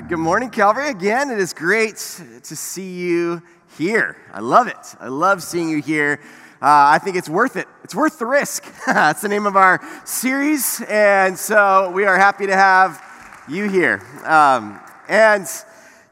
right, good morning, Calvary. Again, it is great to see you here. I love it. I love seeing you here. Uh, I think it's worth it. It's worth the risk. That's the name of our series. And so we are happy to have you here. Um, and,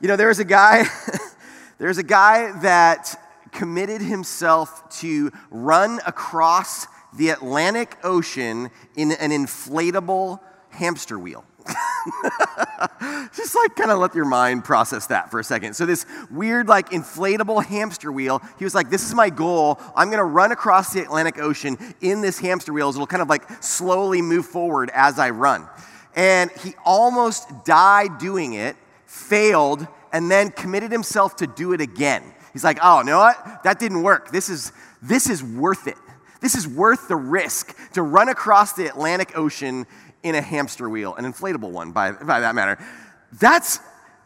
you know, there's a guy, there's a guy that committed himself to run across the Atlantic Ocean in an inflatable hamster wheel. Just like kind of let your mind process that for a second. So, this weird, like inflatable hamster wheel, he was like, This is my goal. I'm going to run across the Atlantic Ocean in this hamster wheel. It'll kind of like slowly move forward as I run. And he almost died doing it, failed, and then committed himself to do it again. He's like, Oh, you know what? That didn't work. This is, this is worth it. This is worth the risk to run across the Atlantic Ocean in a hamster wheel, an inflatable one by, by that matter. That's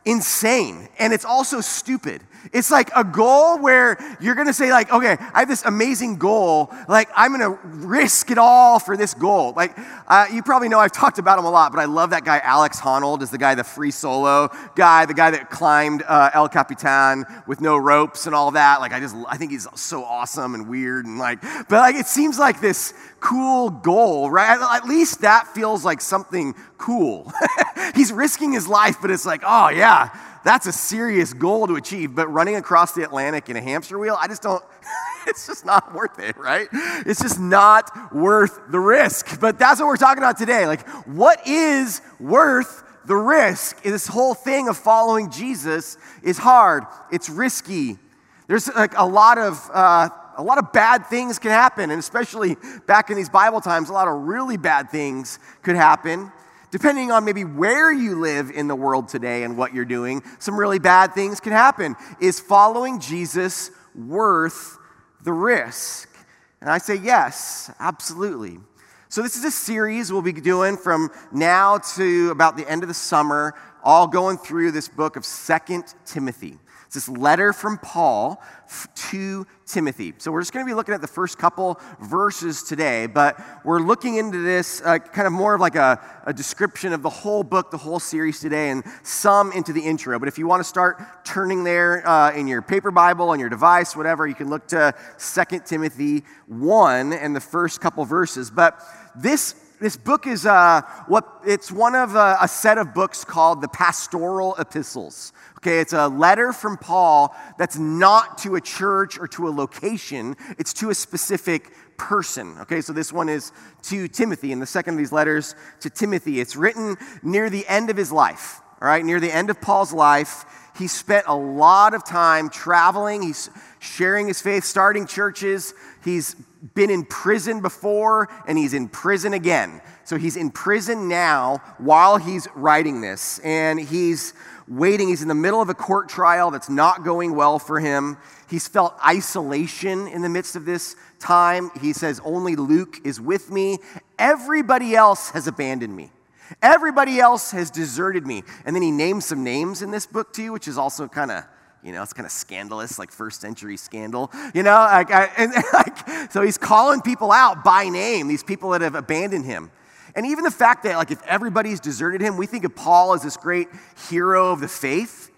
insane. And it's also stupid. It's like a goal where you're gonna say, like, okay, I have this amazing goal. Like, I'm gonna risk it all for this goal. Like, uh, you probably know I've talked about him a lot, but I love that guy, Alex Honnold, is the guy, the free solo guy, the guy that climbed uh, El Capitan with no ropes and all that. Like, I just, I think he's so awesome and weird and like, but like, it seems like this cool goal, right? At least that feels like something cool. he's risking his life, but it's like, oh yeah that's a serious goal to achieve. But running across the Atlantic in a hamster wheel, I just don't, it's just not worth it, right? It's just not worth the risk. But that's what we're talking about today. Like, what is worth the risk? This whole thing of following Jesus is hard, it's risky. There's like a lot of, uh, a lot of bad things can happen, and especially back in these Bible times, a lot of really bad things could happen depending on maybe where you live in the world today and what you're doing, some really bad things can happen. Is following Jesus worth the risk? And I say yes, absolutely. So, this is a series we'll be doing from now to about the end of the summer, all going through this book of Second Timothy. It's this letter from Paul to Timothy. So we're just going to be looking at the first couple verses today, but we're looking into this uh, kind of more of like a, a description of the whole book, the whole series today, and some into the intro. But if you want to start turning there uh, in your paper Bible, on your device, whatever, you can look to 2 Timothy 1 and the first couple verses. But this this book is uh, what it's one of a, uh, a set of books called the pastoral epistles Okay, it's a letter from Paul that's not to a church or to a location, it's to a specific person. Okay, so this one is to Timothy, and the second of these letters to Timothy. It's written near the end of his life, all right, near the end of Paul's life. He spent a lot of time traveling, he's sharing his faith, starting churches. He's been in prison before, and he's in prison again. So he's in prison now while he's writing this, and he's waiting. He's in the middle of a court trial that's not going well for him. He's felt isolation in the midst of this time. He says, Only Luke is with me. Everybody else has abandoned me. Everybody else has deserted me. And then he names some names in this book too, which is also kind of you know, it's kind of scandalous, like first century scandal. You know, like, I, and, like, so he's calling people out by name, these people that have abandoned him. And even the fact that, like, if everybody's deserted him, we think of Paul as this great hero of the faith.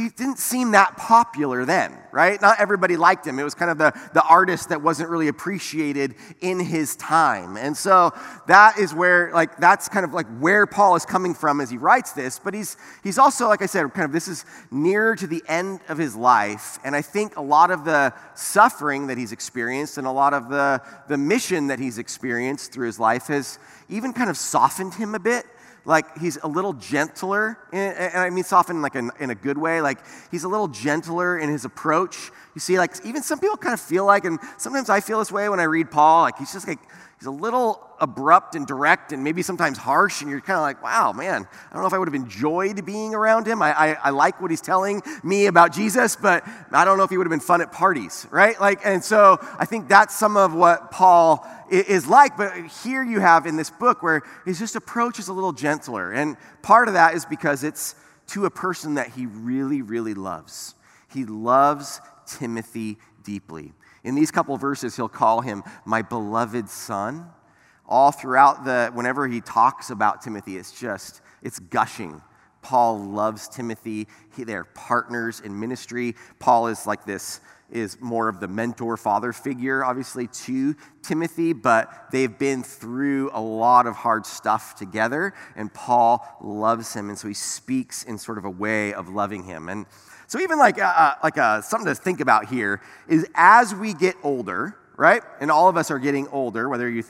He didn't seem that popular then, right? Not everybody liked him. It was kind of the, the artist that wasn't really appreciated in his time. And so that is where, like, that's kind of like where Paul is coming from as he writes this. But he's, he's also, like I said, kind of this is nearer to the end of his life. And I think a lot of the suffering that he's experienced and a lot of the, the mission that he's experienced through his life has even kind of softened him a bit. Like he's a little gentler, and I mean softened like in, in a good way. Like he's a little gentler in his approach. You see, like even some people kind of feel like, and sometimes I feel this way when I read Paul. Like he's just like he's a little abrupt and direct and maybe sometimes harsh, and you're kind of like, wow, man, I don't know if I would have enjoyed being around him. I, I, I, like what he's telling me about Jesus, but I don't know if he would have been fun at parties, right? Like, and so I think that's some of what Paul is like. But here you have in this book where his just approach is a little gentler. And part of that is because it's to a person that he really, really loves. He loves Timothy deeply. In these couple verses, he'll call him my beloved son. All throughout the, whenever he talks about Timothy, it's just, it's gushing Paul loves Timothy. He, they're partners in ministry. Paul is like this is more of the mentor father figure, obviously, to Timothy, but they've been through a lot of hard stuff together, and Paul loves him, and so he speaks in sort of a way of loving him. And so, even like, uh, uh like uh, something to think about here is as we get older, right? And all of us are getting older, whether you,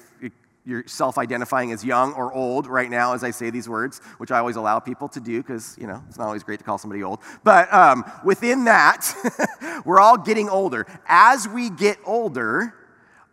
you're self identifying as young or old right now as I say these words, which I always allow people to do because, you know, it's not always great to call somebody old. But um, within that, we're all getting older. As we get older,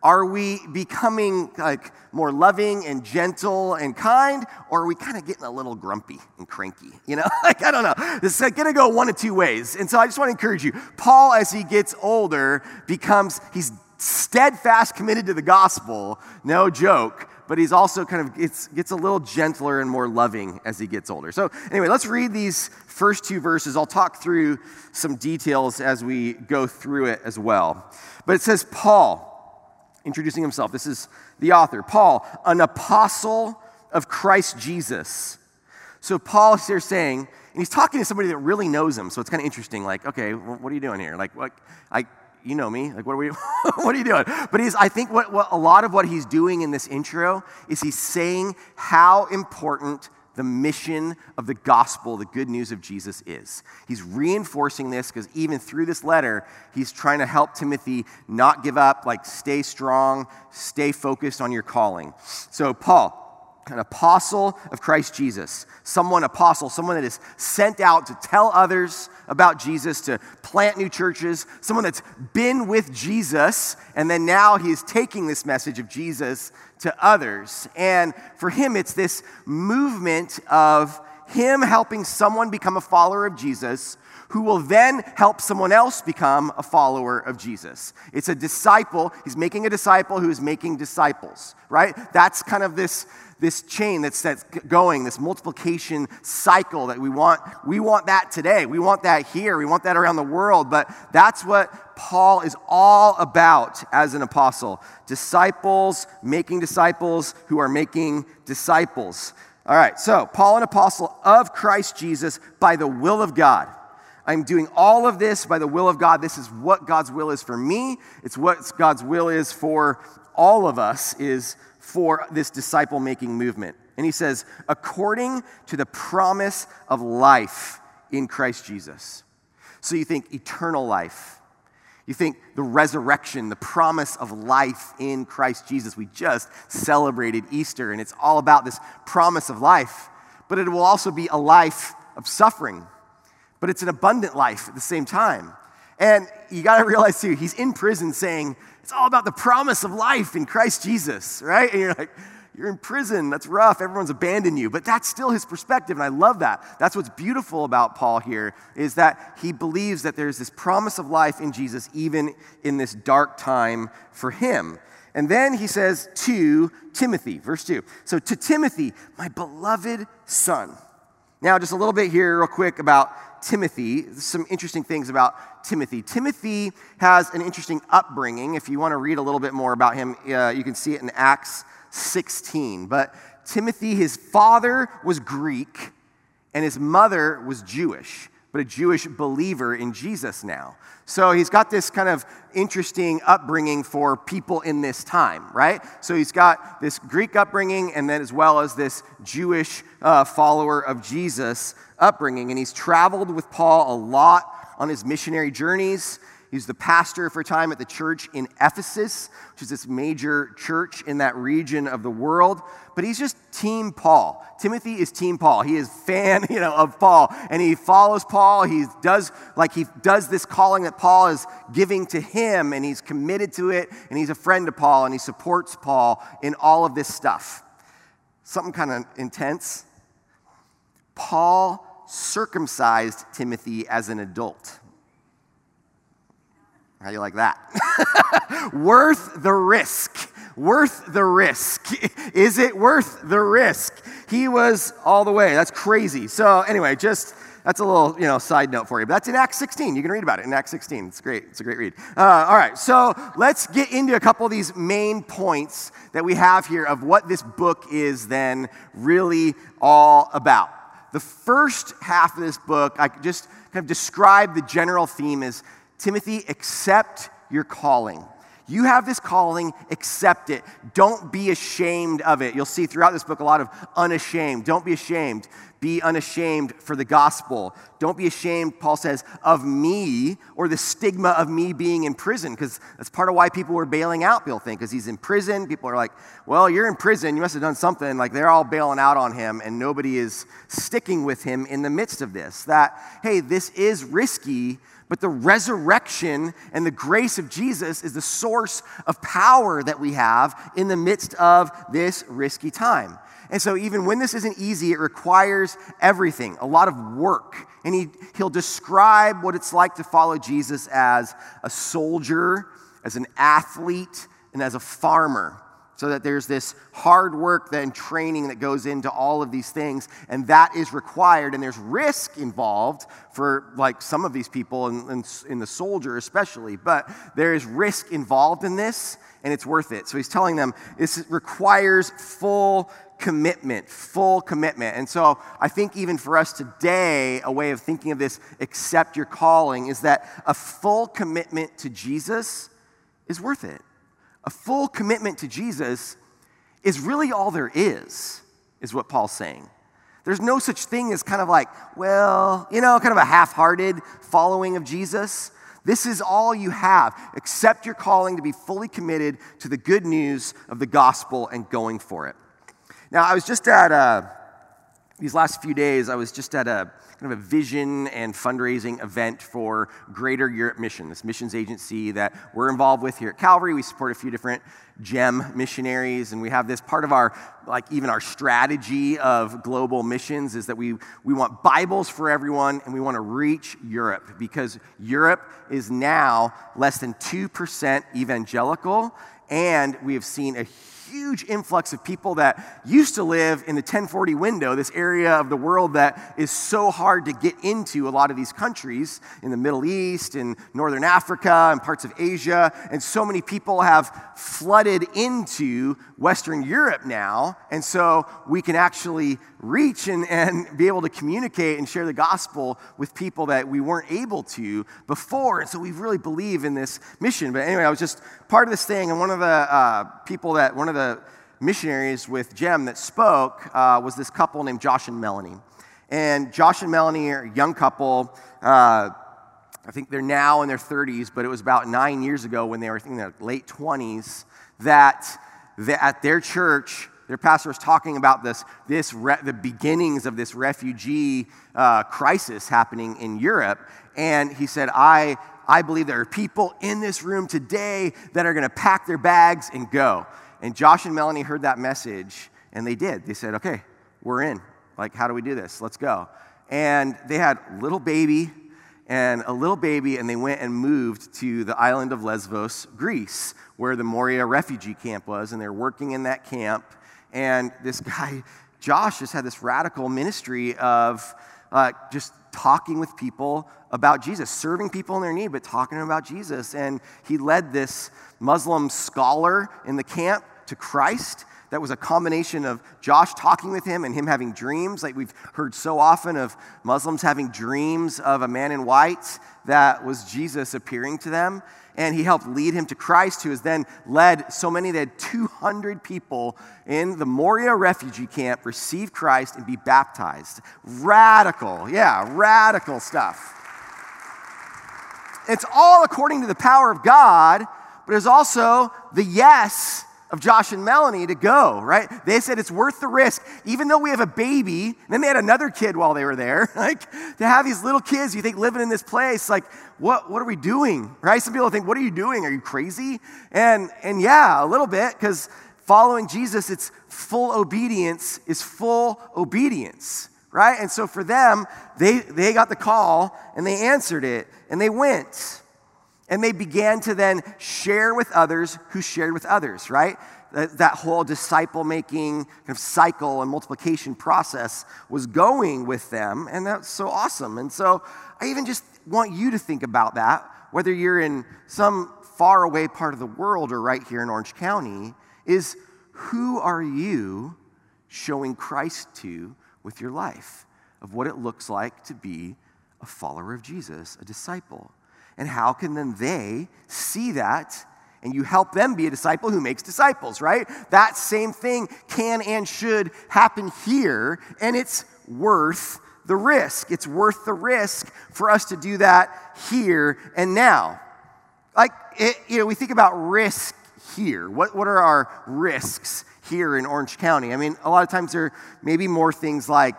are we becoming like more loving and gentle and kind, or are we kind of getting a little grumpy and cranky? You know, like I don't know. This is to go one of two ways. And so I just want to encourage you. Paul, as he gets older, becomes he's steadfast committed to the gospel, no joke, but he's also kind of gets, gets a little gentler and more loving as he gets older. So, anyway, let's read these first two verses. I'll talk through some details as we go through it as well. But it says, Paul, introducing himself. This is the author. Paul, an apostle of Christ Jesus. So, Paul is here saying, and he's talking to somebody that really knows him. So it's kind of interesting. Like, okay, what are you doing here? Like, what? I, you know me. Like, what are we? what are you doing? But he's, I think, what, what a lot of what he's doing in this intro is he's saying how important the mission of the gospel, the good news of Jesus is. He's reinforcing this because even through this letter, he's trying to help Timothy not give up, like stay strong, stay focused on your calling. So, Paul, an apostle of Christ Jesus. Someone, apostle, someone that is sent out to tell others about Jesus, to plant new churches, someone that's been with Jesus, and then now he is taking this message of Jesus to others. And for him, it's this movement of him helping someone become a follower of Jesus who will then help someone else become a follower of Jesus. It's a disciple. He's making a disciple who is making disciples, right? That's kind of this this chain that's, that's going, this multiplication cycle that we want. We want that today. We want that here. We want that around the world. But that's what Paul is all about as an apostle disciples, making disciples who are making disciples. All right, so Paul, an apostle of Christ Jesus by the will of God. I'm doing all of this by the will of God. This is what God's will is for me. It's what God's will is for all of us is for this disciple making movement. And he says, according to the promise of life in Christ Jesus. So you think eternal life. You think the resurrection, the promise of life in Christ Jesus. We just celebrated Easter, and it's all about this promise of life. But it will also be a life of suffering. But it's an abundant life at the same time. And you got to realize too, he's in prison saying, it's all about the promise of life in Christ Jesus, right? And you're like, you're in prison. That's rough. Everyone's abandoned you. But that's still his perspective, and I love that. That's what's beautiful about Paul here is that he believes that there's this promise of life in Jesus, even in this dark time for him. And then he says to Timothy, verse 2. So to Timothy, my beloved son. Now, just a little bit here, real quick, about Timothy, some interesting things about Timothy. Timothy has an interesting upbringing. If you want to read a little bit more about him, uh, you can see it in Acts 16. But Timothy, his father was Greek and his mother was Jewish, but a Jewish believer in Jesus now. So he's got this kind of interesting upbringing for people in this time, right? So he's got this Greek upbringing and then as well as this Jewish uh, follower of Jesus upbringing. And he's traveled with Paul a lot on his missionary journeys. He's the pastor for a time at the church in Ephesus, which is this major church in that region of the world. But he's just team Paul. Timothy is team Paul. He is fan, you know, of Paul, and he follows Paul. He does like he does this calling that Paul is giving to him, and he's committed to it, and he's a friend to Paul, and he supports Paul in all of this stuff. Something kind of intense. Paul circumcised Timothy as an adult. How do you like that? worth the risk. Worth the risk. Is it worth the risk? He was all the way. That's crazy. So, anyway, just that's a little you know side note for you. But that's in Acts 16. You can read about it in Acts 16. It's great. It's a great read. Uh, all right, so let's get into a couple of these main points that we have here of what this book is then really all about. the first half of this book, I just kind of describe the general theme as Timothy, accept your calling. You have this calling, accept it. Don't be ashamed of it. You'll see throughout this book a lot of unashamed. Don't be ashamed. Be unashamed for the gospel. Don't be ashamed, Paul says, of me or the stigma of me being in prison, because that's part of why people were bailing out, people think, because he's in prison. People are like, well, you're in prison. You must have done something. Like they're all bailing out on him, and nobody is sticking with him in the midst of this. That, hey, this is risky but the resurrection and the grace of Jesus is the source of power that we have in the midst of this risky time. And so, even when this isn't easy, it requires everything, a lot of work. And he, he'll describe what it's like to follow Jesus as a soldier, as an athlete, and as a farmer. So that there's this hard work and training that goes into all of these things, and that is required, and there's risk involved for like some of these people, and in the soldier especially, but there is risk involved in this, and it's worth it. So he's telling them this requires full commitment, full commitment. And so I think even for us today, a way of thinking of this, accept your calling, is that a full commitment to Jesus is worth it a full commitment to Jesus is really all there is, is what Paul's saying. There's no such thing as kind of like, well, you know, kind of a half hearted following of Jesus. This is all you have. Accept your calling to be fully committed to the good news of the gospel and going for it. Now, I was just at, uh, these last few days, I was just at a kind of a vision and fundraising event for Greater Europe Mission, this missions agency that we're involved with here at Calvary. We support a few different GEM missionaries, and we have this part of our, like even our strategy of global missions is that we, we want Bibles for everyone and we want to reach Europe because Europe is now less than 2% evangelical, and we have seen a huge influx of people that used to live in the 1040 window, this area of the world that is so hard to get into a lot of these countries in the Middle East and Northern Africa and parts of Asia. And so many people have flooded into Western Europe now. And so we can actually reach and, and be able to communicate and share the gospel with people that we weren't able to before. And so we really believe in this mission. But anyway, I was just part of this thing, and one of the uh, people that, one of the missionaries with GEM that spoke uh, was this couple named Josh and Melanie. And Josh and Melanie are a young couple. Uh, I think they're now in their 30s, but it was about nine years ago when they were in their late 20s that, at their church, their pastor was talking about this, this re- the beginnings of this refugee uh, crisis happening in Europe. And he said, I, I believe there are people in this room today that are going to pack their bags and go. And Josh and Melanie heard that message, and they did. They said, okay, we're in. Like, how do we do this? Let's go. And they had little baby and a little baby, and they went and moved to the island of Lesbos, Greece, where the Moria refugee camp was, and they're working in that camp and this guy, Josh, just had this radical ministry of uh, just talking with people about Jesus, serving people in their need, but talking about Jesus. And he led this Muslim scholar in the camp to Christ. That was a combination of Josh talking with him and him having dreams, like we've heard so often of Muslims having dreams of a man in white that was Jesus appearing to them and he helped lead him to Christ, who has then led so many that 200 people in the Moria refugee camp receive Christ and be baptized. Radical, yeah, radical stuff. It's all according to the power of God, but it's also the yes of Josh and Melanie to go, right? They said it's worth the risk, even though we have a baby. Then they had another kid while they were there. Like to have these little kids, you think living in this place, like what what are we doing, right? Some people think, what are you doing? Are you crazy? And and yeah, a little bit because following Jesus, it's full obedience is full obedience, right? And so for them, they they got the call and they answered it and they went. And they began to then share with others who shared with others, right? That, whole disciple making kind of cycle and multiplication process was going with them, and that's so awesome. And so I even just want you to think about that, whether you're in some far away part of the world or right here in Orange County, is who are you showing Christ to with your life? of what it looks like to be a follower of Jesus, a disciple. And how can then they see that and you help them be a disciple who makes disciples, right? That same thing can and should happen here, and it's worth the risk. It's worth the risk for us to do that here and now. Like, it, you know, we think about risk here. What, what are our risks here in Orange County? I mean, a lot of times there may be more things like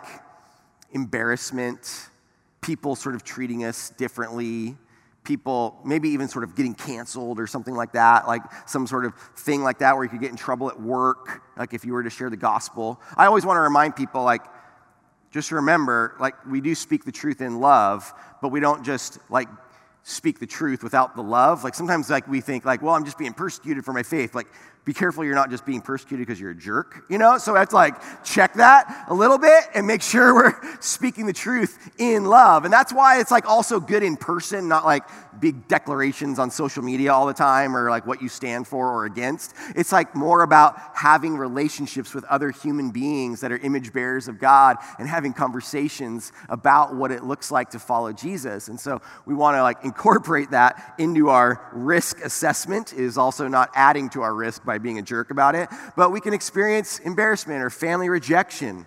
embarrassment, people sort of treating us differently, people maybe even sort of getting canceled or something like that, like some sort of thing like that where you could get in trouble at work, like if you were to share the gospel. I always want to remind people, like, just remember, like, we do speak the truth in love, but we don't just, like, speak the truth without the love. Like, sometimes, like, we think, like, well, I'm just being persecuted for my faith. Like, be careful you're not just being persecuted because you're a jerk, you know? So I have to like check that a little bit and make sure we're speaking the truth in love. And that's why it's like also good in person, not like big declarations on social media all the time or like what you stand for or against. It's like more about having relationships with other human beings that are image bearers of God and having conversations about what it looks like to follow Jesus. And so we want to like incorporate that into our risk assessment is also not adding to our risk by being a jerk about it, but we can experience embarrassment or family rejection.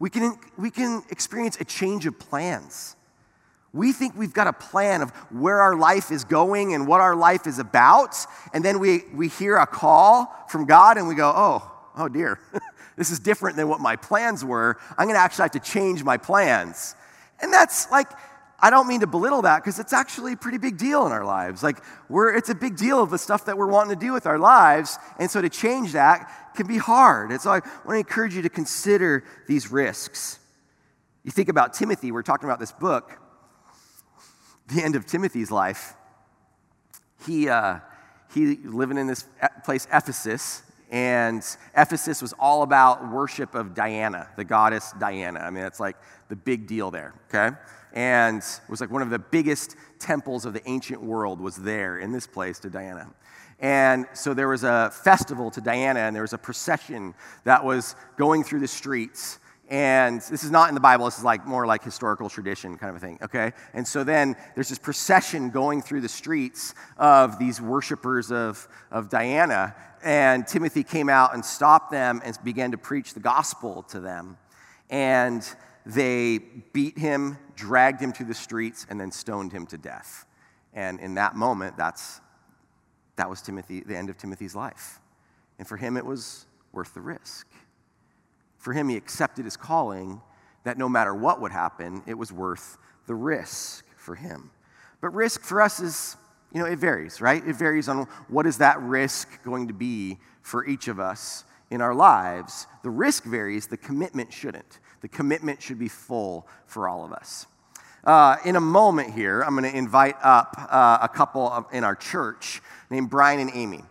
We can, we can experience a change of plans. We think we've got a plan of where our life is going and what our life is about, and then we, we hear a call from God and we go, oh, oh dear, this is different than what my plans were. I'm to actually have to change my plans. And that's like, I don't mean to belittle that because it's actually a pretty big deal in our lives. Like, we're, it's a big deal of the stuff that we're wanting to do with our lives. And so to change that can be hard. And so I want to encourage you to consider these risks. You think about Timothy, we're talking about this book, the end of Timothy's life. He, uh, he living in this place, Ephesus, and Ephesus was all about worship of Diana, the goddess Diana. I mean, it's like the big deal there, okay? and it was like one of the biggest temples of the ancient world was there in this place to Diana. And so there was a festival to Diana, and there was a procession that was going through the streets. And this is not in the Bible, this is like more like historical tradition kind of a thing, okay? And so then there's this procession going through the streets of these worshipers of, of Diana. And Timothy came out and stopped them and began to preach the gospel to them. And they beat him, dragged him to the streets, and then stoned him to death. And in that moment, that's, that was Timothy, the end of Timothy's life. And for him, it was worth the risk. For him, he accepted his calling that no matter what would happen, it was worth the risk for him. But risk for us is, you know, it varies, right? It varies on what is that risk going to be for each of us in our lives. The risk varies, the commitment shouldn't. The commitment should be full for all of us. Uh, in a moment here, I'm going to invite up uh, a couple of, in our church named Brian and Amy.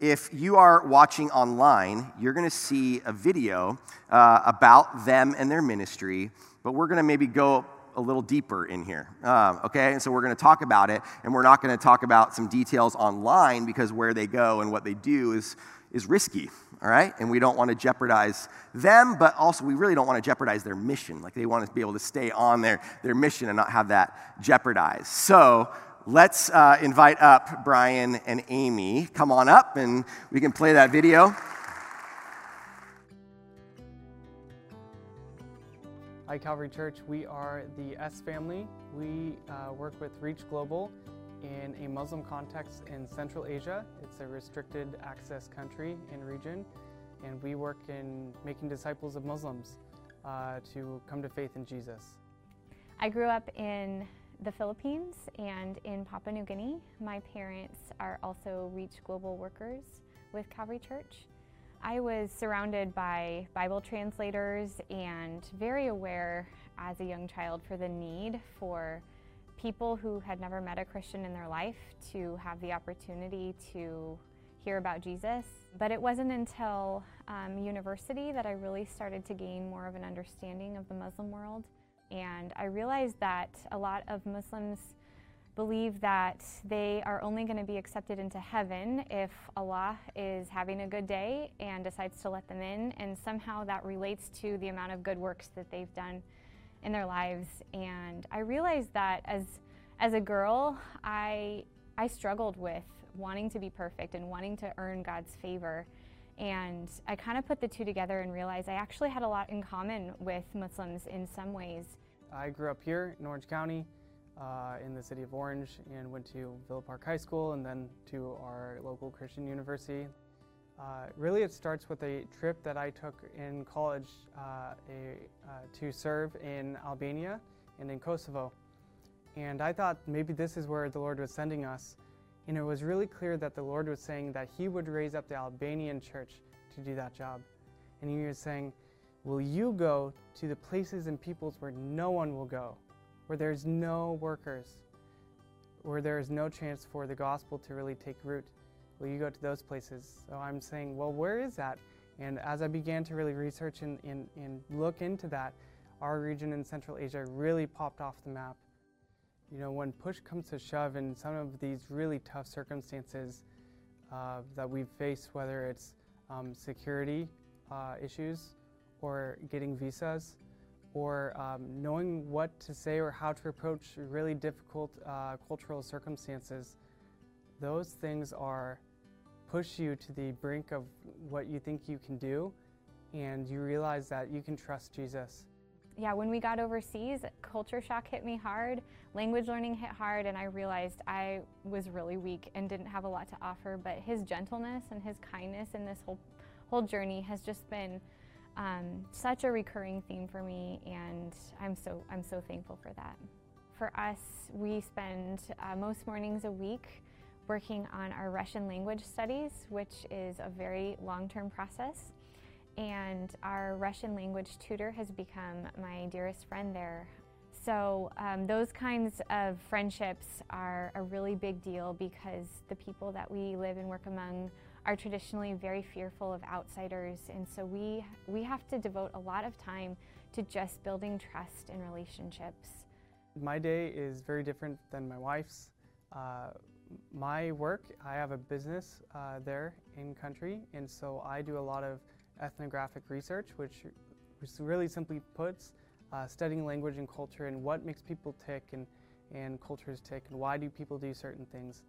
If you are watching online, you're going to see a video uh, about them and their ministry, but we're going to maybe go a little deeper in here. Um, okay, and so we're going to talk about it, and we're not going to talk about some details online because where they go and what they do is, is risky all right? And we don't want to jeopardize them, but also we really don't want to jeopardize their mission. Like they want to be able to stay on their, their mission and not have that jeopardized. So let's uh, invite up Brian and Amy. Come on up and we can play that video. Hi, Calvary Church. We are the S family. We uh, work with Reach Global in a Muslim context in Central Asia. It's a restricted access country and region, and we work in making disciples of Muslims uh, to come to faith in Jesus. I grew up in the Philippines and in Papua New Guinea. My parents are also Reach Global workers with Calvary Church. I was surrounded by Bible translators and very aware as a young child for the need for people who had never met a Christian in their life to have the opportunity to hear about Jesus. But it wasn't until um, university that I really started to gain more of an understanding of the Muslim world. And I realized that a lot of Muslims believe that they are only going to be accepted into heaven if Allah is having a good day and decides to let them in, and somehow that relates to the amount of good works that they've done in their lives. And I realized that as, as a girl, I, I struggled with wanting to be perfect and wanting to earn God's favor. And I kind of put the two together and realized I actually had a lot in common with Muslims in some ways. I grew up here in Orange County, uh, in the city of Orange, and went to Villa Park High School and then to our local Christian university. Uh, really, it starts with a trip that I took in college uh, a, uh, to serve in Albania and in Kosovo. And I thought maybe this is where the Lord was sending us. And it was really clear that the Lord was saying that He would raise up the Albanian church to do that job. And He was saying, Will you go to the places and peoples where no one will go, where there's no workers, where there is no chance for the gospel to really take root? Will you go to those places? So I'm saying, well, where is that? And as I began to really research and, and, and look into that, our region in Central Asia really popped off the map. You know, when push comes to shove in some of these really tough circumstances uh, that we've faced, whether it's um, security uh, issues or getting visas, or um, knowing what to say or how to approach really difficult uh, cultural circumstances, those things are push you to the brink of what you think you can do, and you realize that you can trust Jesus. Yeah, when we got overseas, culture shock hit me hard, language learning hit hard, and I realized I was really weak and didn't have a lot to offer. But his gentleness and his kindness in this whole whole journey has just been um, such a recurring theme for me, and I'm so I'm so thankful for that. For us, we spend uh, most mornings a week working on our Russian language studies, which is a very long-term process. And our Russian language tutor has become my dearest friend there. So um, those kinds of friendships are a really big deal because the people that we live and work among are traditionally very fearful of outsiders. And so we, we have to devote a lot of time to just building trust in relationships. My day is very different than my wife's. Uh, my work, I have a business uh, there in country, and so I do a lot of ethnographic research, which really simply puts uh, studying language and culture and what makes people tick and, and cultures tick and why do people do certain things.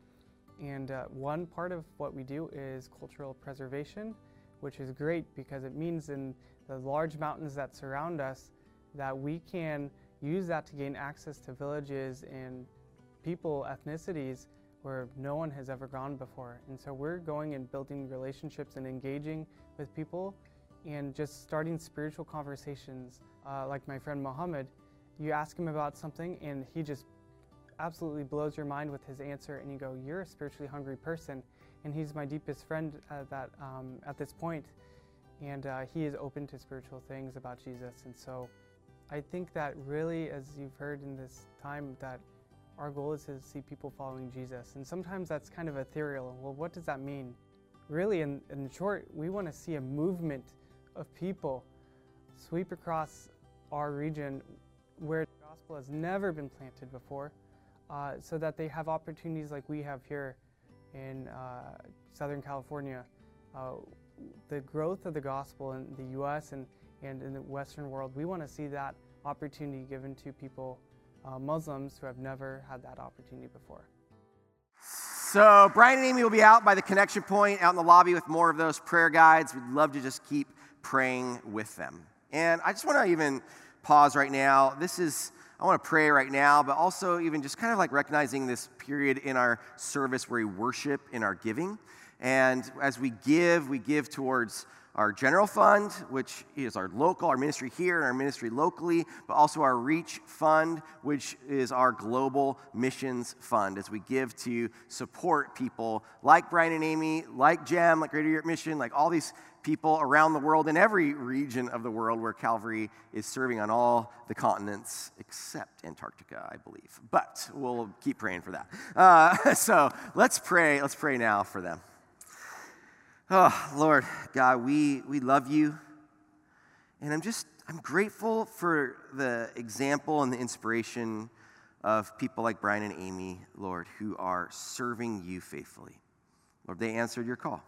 And uh, one part of what we do is cultural preservation, which is great because it means in the large mountains that surround us that we can use that to gain access to villages and people, ethnicities where no one has ever gone before. And so we're going and building relationships and engaging with people and just starting spiritual conversations. Uh, like my friend Mohammed, you ask him about something and he just absolutely blows your mind with his answer and you go, you're a spiritually hungry person. And he's my deepest friend at, that, um, at this point. And uh, he is open to spiritual things about Jesus. And so I think that really, as you've heard in this time, that our goal is to see people following Jesus. And sometimes that's kind of ethereal. Well, what does that mean? Really, in, in short, we want to see a movement of people sweep across our region where the gospel has never been planted before uh, so that they have opportunities like we have here in uh, Southern California. Uh, the growth of the gospel in the U.S. and, and in the Western world, we want to see that opportunity given to people uh, Muslims who have never had that opportunity before. So, Brian and Amy will be out by the connection point out in the lobby with more of those prayer guides. We'd love to just keep praying with them. And I just want to even pause right now. This is, I want to pray right now, but also even just kind of like recognizing this period in our service where we worship in our giving. And as we give, we give towards our general fund, which is our local, our ministry here and our ministry locally, but also our Reach Fund, which is our global missions fund as we give to support people like Brian and Amy, like GEM, like Greater Europe Mission, like all these people around the world in every region of the world where Calvary is serving on all the continents except Antarctica, I believe. But we'll keep praying for that. Uh, so let's pray. Let's pray now for them. Oh, Lord God, we, we love you. And I'm just, I'm grateful for the example and the inspiration of people like Brian and Amy, Lord, who are serving you faithfully. Lord, they answered your call.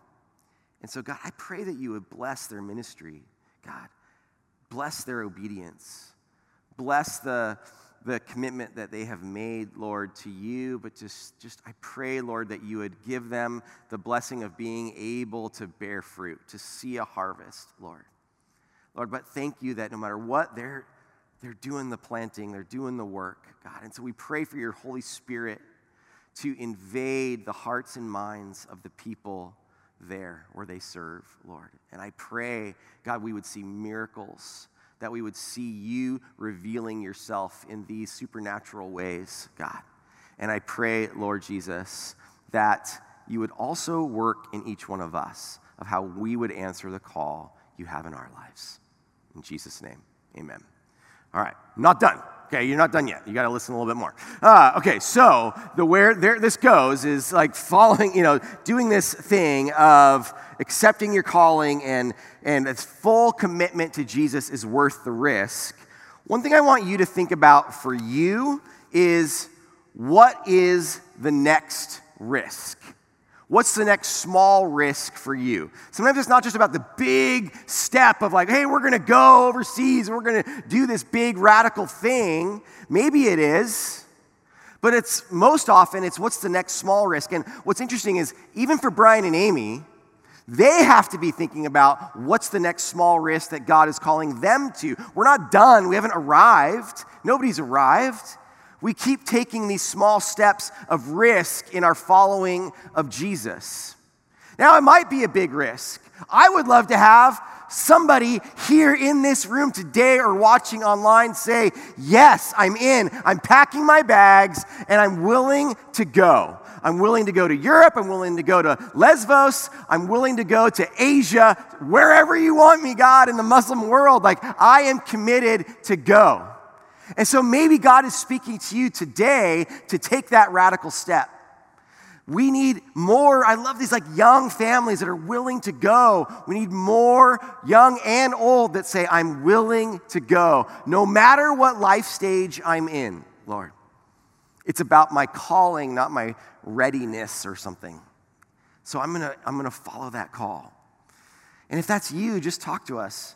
And so, God, I pray that you would bless their ministry. God, bless their obedience. Bless the, the commitment that they have made, Lord, to you, but just, just I pray, Lord, that you would give them the blessing of being able to bear fruit, to see a harvest, Lord. Lord, but thank you that no matter what, they're, they're doing the planting, they're doing the work, God. And so we pray for your Holy Spirit to invade the hearts and minds of the people there where they serve, Lord. And I pray, God, we would see miracles, that we would see you revealing yourself in these supernatural ways, God. And I pray, Lord Jesus, that you would also work in each one of us of how we would answer the call you have in our lives. In Jesus' name, amen. All right, not done. Okay, you're not done yet. You got to listen a little bit more. Uh, okay, so the where there this goes is like following, you know, doing this thing of accepting your calling and and its full commitment to Jesus is worth the risk. One thing I want you to think about for you is what is the next risk? What's the next small risk for you? Sometimes it's not just about the big step of like, hey, we're going to go overseas, and we're going to do this big radical thing. Maybe it is. But it's most often it's what's the next small risk. And what's interesting is even for Brian and Amy, they have to be thinking about what's the next small risk that God is calling them to. We're not done. We haven't arrived. Nobody's arrived we keep taking these small steps of risk in our following of Jesus. Now, it might be a big risk. I would love to have somebody here in this room today or watching online say, Yes, I'm in. I'm packing my bags and I'm willing to go. I'm willing to go to Europe. I'm willing to go to Lesbos. I'm willing to go to Asia, wherever you want me, God, in the Muslim world. Like, I am committed to go. And so maybe God is speaking to you today to take that radical step. We need more. I love these like young families that are willing to go. We need more young and old that say, I'm willing to go, no matter what life stage I'm in, Lord. It's about my calling, not my readiness or something. So I'm gonna, I'm gonna follow that call. And if that's you, just talk to us.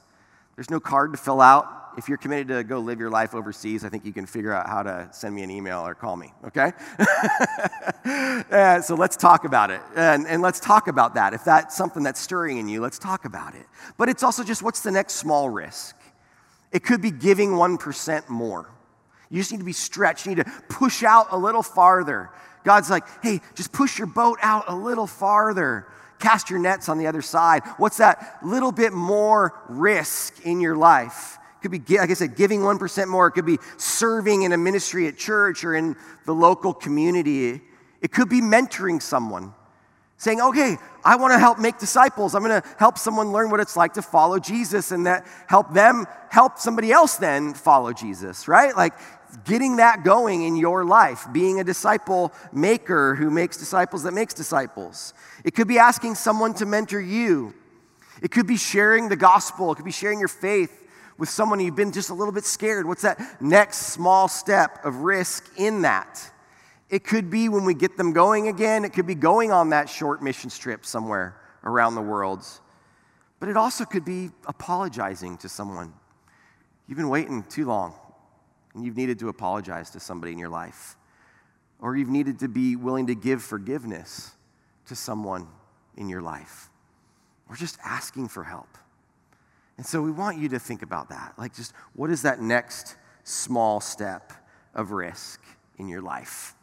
There's no card to fill out if you're committed to go live your life overseas, I think you can figure out how to send me an email or call me, okay? and uh, so let's talk about it. And, and let's talk about that. If that's something that's stirring in you, let's talk about it. But it's also just what's the next small risk? It could be giving 1% more. You just need to be stretched. You need to push out a little farther. God's like, hey, just push your boat out a little farther. Cast your nets on the other side. What's that little bit more risk in your life? It could be, like I said, giving 1% more. It could be serving in a ministry at church or in the local community. It could be mentoring someone, saying, okay, I want to help make disciples. I'm going to help someone learn what it's like to follow Jesus and that help them help somebody else then follow Jesus, right? Like getting that going in your life, being a disciple maker who makes disciples that makes disciples. It could be asking someone to mentor you. It could be sharing the gospel. It could be sharing your faith with someone you've been just a little bit scared? What's that next small step of risk in that? It could be when we get them going again, it could be going on that short mission trip somewhere around the world. But it also could be apologizing to someone. You've been waiting too long, and you've needed to apologize to somebody in your life. Or you've needed to be willing to give forgiveness to someone in your life. Or just asking for help. And so we want you to think about that. Like, just what is that next small step of risk in your life?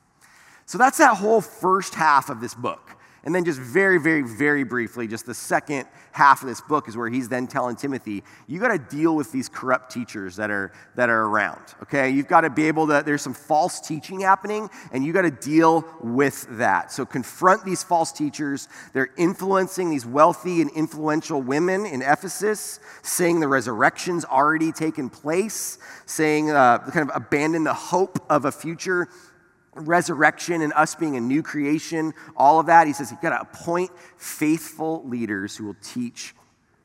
So that's that whole first half of this book. And then, just very, very, very briefly, just the second half of this book is where he's then telling Timothy, you got to deal with these corrupt teachers that are, that are around, okay? You've got to be able to, there's some false teaching happening, and you got to deal with that. So, confront these false teachers. They're influencing these wealthy and influential women in Ephesus, saying the resurrection's already taken place, saying, uh, kind of abandon the hope of a future resurrection and us being a new creation, all of that. He says, you've got to appoint faithful leaders who will teach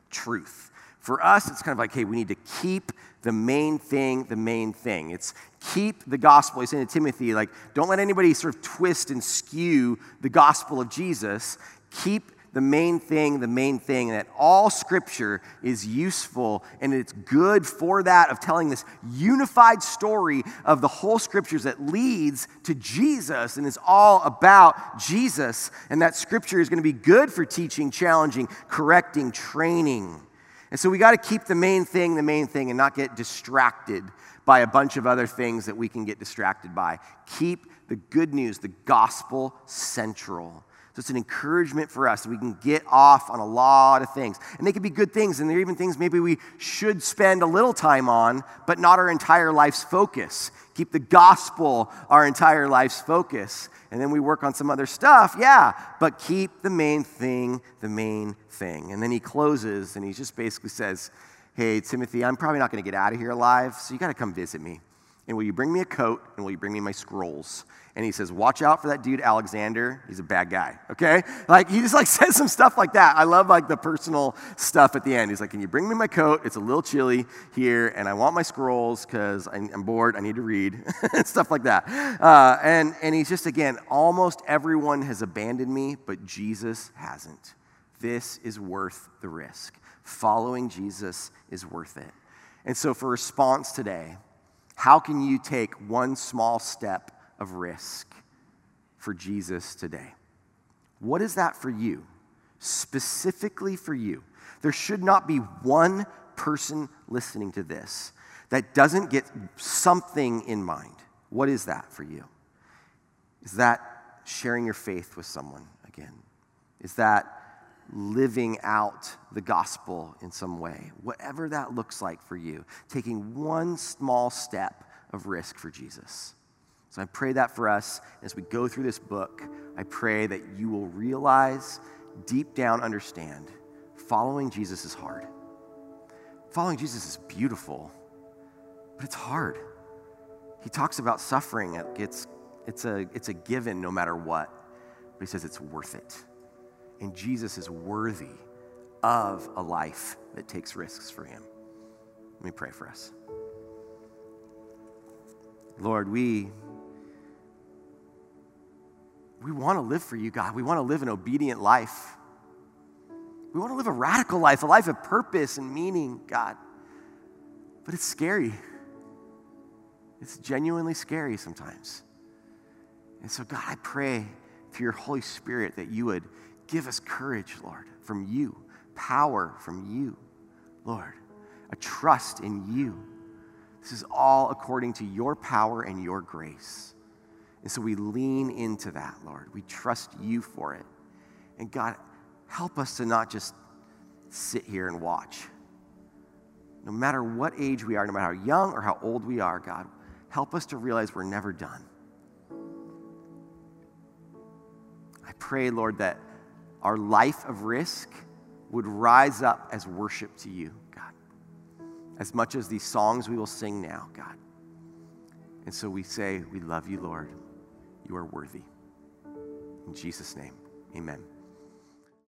truth. For us, it's kind of like, hey, we need to keep the main thing the main thing. It's keep the gospel. He's saying to Timothy, like, don't let anybody sort of twist and skew the gospel of Jesus. Keep the main thing, the main thing, that all scripture is useful and it's good for that of telling this unified story of the whole scriptures that leads to Jesus and is all about Jesus. And that scripture is going to be good for teaching, challenging, correcting, training. And so we got to keep the main thing the main thing and not get distracted by a bunch of other things that we can get distracted by. Keep the good news, the gospel central. So it's an encouragement for us we can get off on a lot of things. And they can be good things, and they're even things maybe we should spend a little time on, but not our entire life's focus. Keep the gospel our entire life's focus. And then we work on some other stuff, yeah, but keep the main thing the main thing. And then he closes and he just basically says, Hey, Timothy, I'm probably not going to get out of here alive, so you got to come visit me. And will you bring me a coat and will you bring me my scrolls? And he says, Watch out for that dude, Alexander. He's a bad guy, okay? Like, he just like says some stuff like that. I love like the personal stuff at the end. He's like, Can you bring me my coat? It's a little chilly here, and I want my scrolls because I'm bored. I need to read, stuff like that. Uh, and, and he's just, again, almost everyone has abandoned me, but Jesus hasn't. This is worth the risk following Jesus is worth it. And so, for response today, how can you take one small step of risk for Jesus today? What is that for you? Specifically for you. There should not be one person listening to this that doesn't get something in mind. What is that for you? Is that sharing your faith with someone again? Is that living out the gospel in some way, whatever that looks like for you, taking one small step of risk for Jesus. So I pray that for us as we go through this book. I pray that you will realize, deep down, understand following Jesus is hard. Following Jesus is beautiful, but it's hard. He talks about suffering. It's, it's, a, it's a given no matter what, but he says it's worth it. And Jesus is worthy of a life that takes risks for him. Let me pray for us. Lord, we we want to live for you, God. We want to live an obedient life. We want to live a radical life, a life of purpose and meaning, God. But it's scary. It's genuinely scary sometimes. And so, God, I pray through your Holy Spirit that you would Give us courage, Lord, from you, power from you, Lord, a trust in you. This is all according to your power and your grace. And so we lean into that, Lord. We trust you for it. And God, help us to not just sit here and watch. No matter what age we are, no matter how young or how old we are, God, help us to realize we're never done. I pray, Lord, that our life of risk would rise up as worship to you, God. As much as these songs we will sing now, God. And so we say, We love you, Lord. You are worthy. In Jesus' name, amen.